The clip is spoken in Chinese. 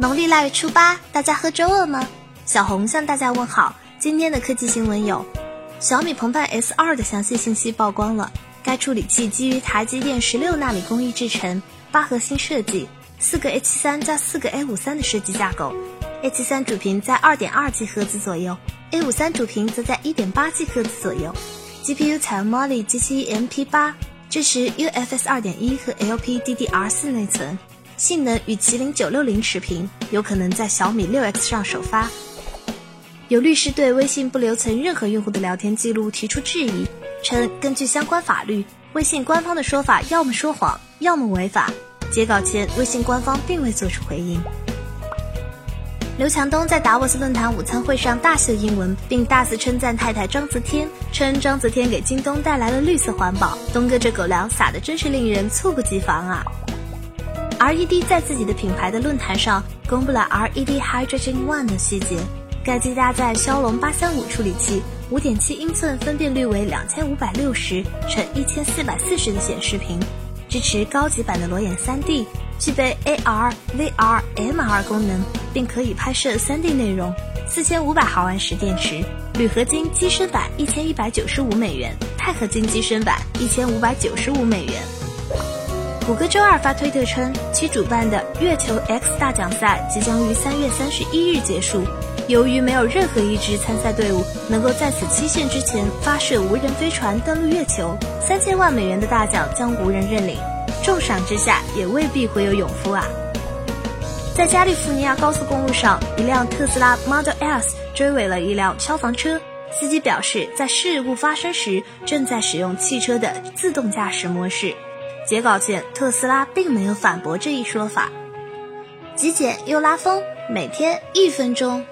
农历腊月初八，大家喝粥了吗？小红向大家问好。今天的科技新闻有：小米澎湃 S2 的详细信息曝光了，该处理器基于台积电十六纳米工艺制成，八核心设计，四个 H3 加四个 A53 的设计架构。H3 主频在二点二 G 赫兹左右，A53 主频则在一点八 G 赫兹左右。GPU 采用 Mali G7 MP8，支持 UFS 二点一和 LPDDR4 内存。性能与麒麟九六零持平，有可能在小米六 X 上首发。有律师对微信不留存任何用户的聊天记录提出质疑，称根据相关法律，微信官方的说法要么说谎，要么违法。截稿前，微信官方并未作出回应。刘强东在达沃斯论坛午餐会上大秀英文，并大肆称赞太太章泽天，称章泽天给京东带来了绿色环保。东哥这狗粮撒的真是令人猝不及防啊！RED 在自己的品牌的论坛上公布了 RED Hydrogen One 的细节。该机搭载骁龙八三五处理器，5.7英寸分辨率为2560乘1440的显示屏，支持高级版的裸眼 3D，具备 AR、VR、MR 功能，并可以拍摄 3D 内容。4500毫安时电池，铝合金机身版1195美元，钛合金机身版1595美元。谷歌周二发推特称，其主办的月球 X 大奖赛即将于三月三十一日结束。由于没有任何一支参赛队伍能够在此期限之前发射无人飞船登陆月球，三千万美元的大奖将无人认领。重赏之下，也未必会有勇夫啊！在加利福尼亚高速公路上，一辆特斯拉 Model S 追尾了一辆消防车，司机表示，在事故发生时正在使用汽车的自动驾驶模式。截稿前，特斯拉并没有反驳这一说法。极简又拉风，每天一分钟。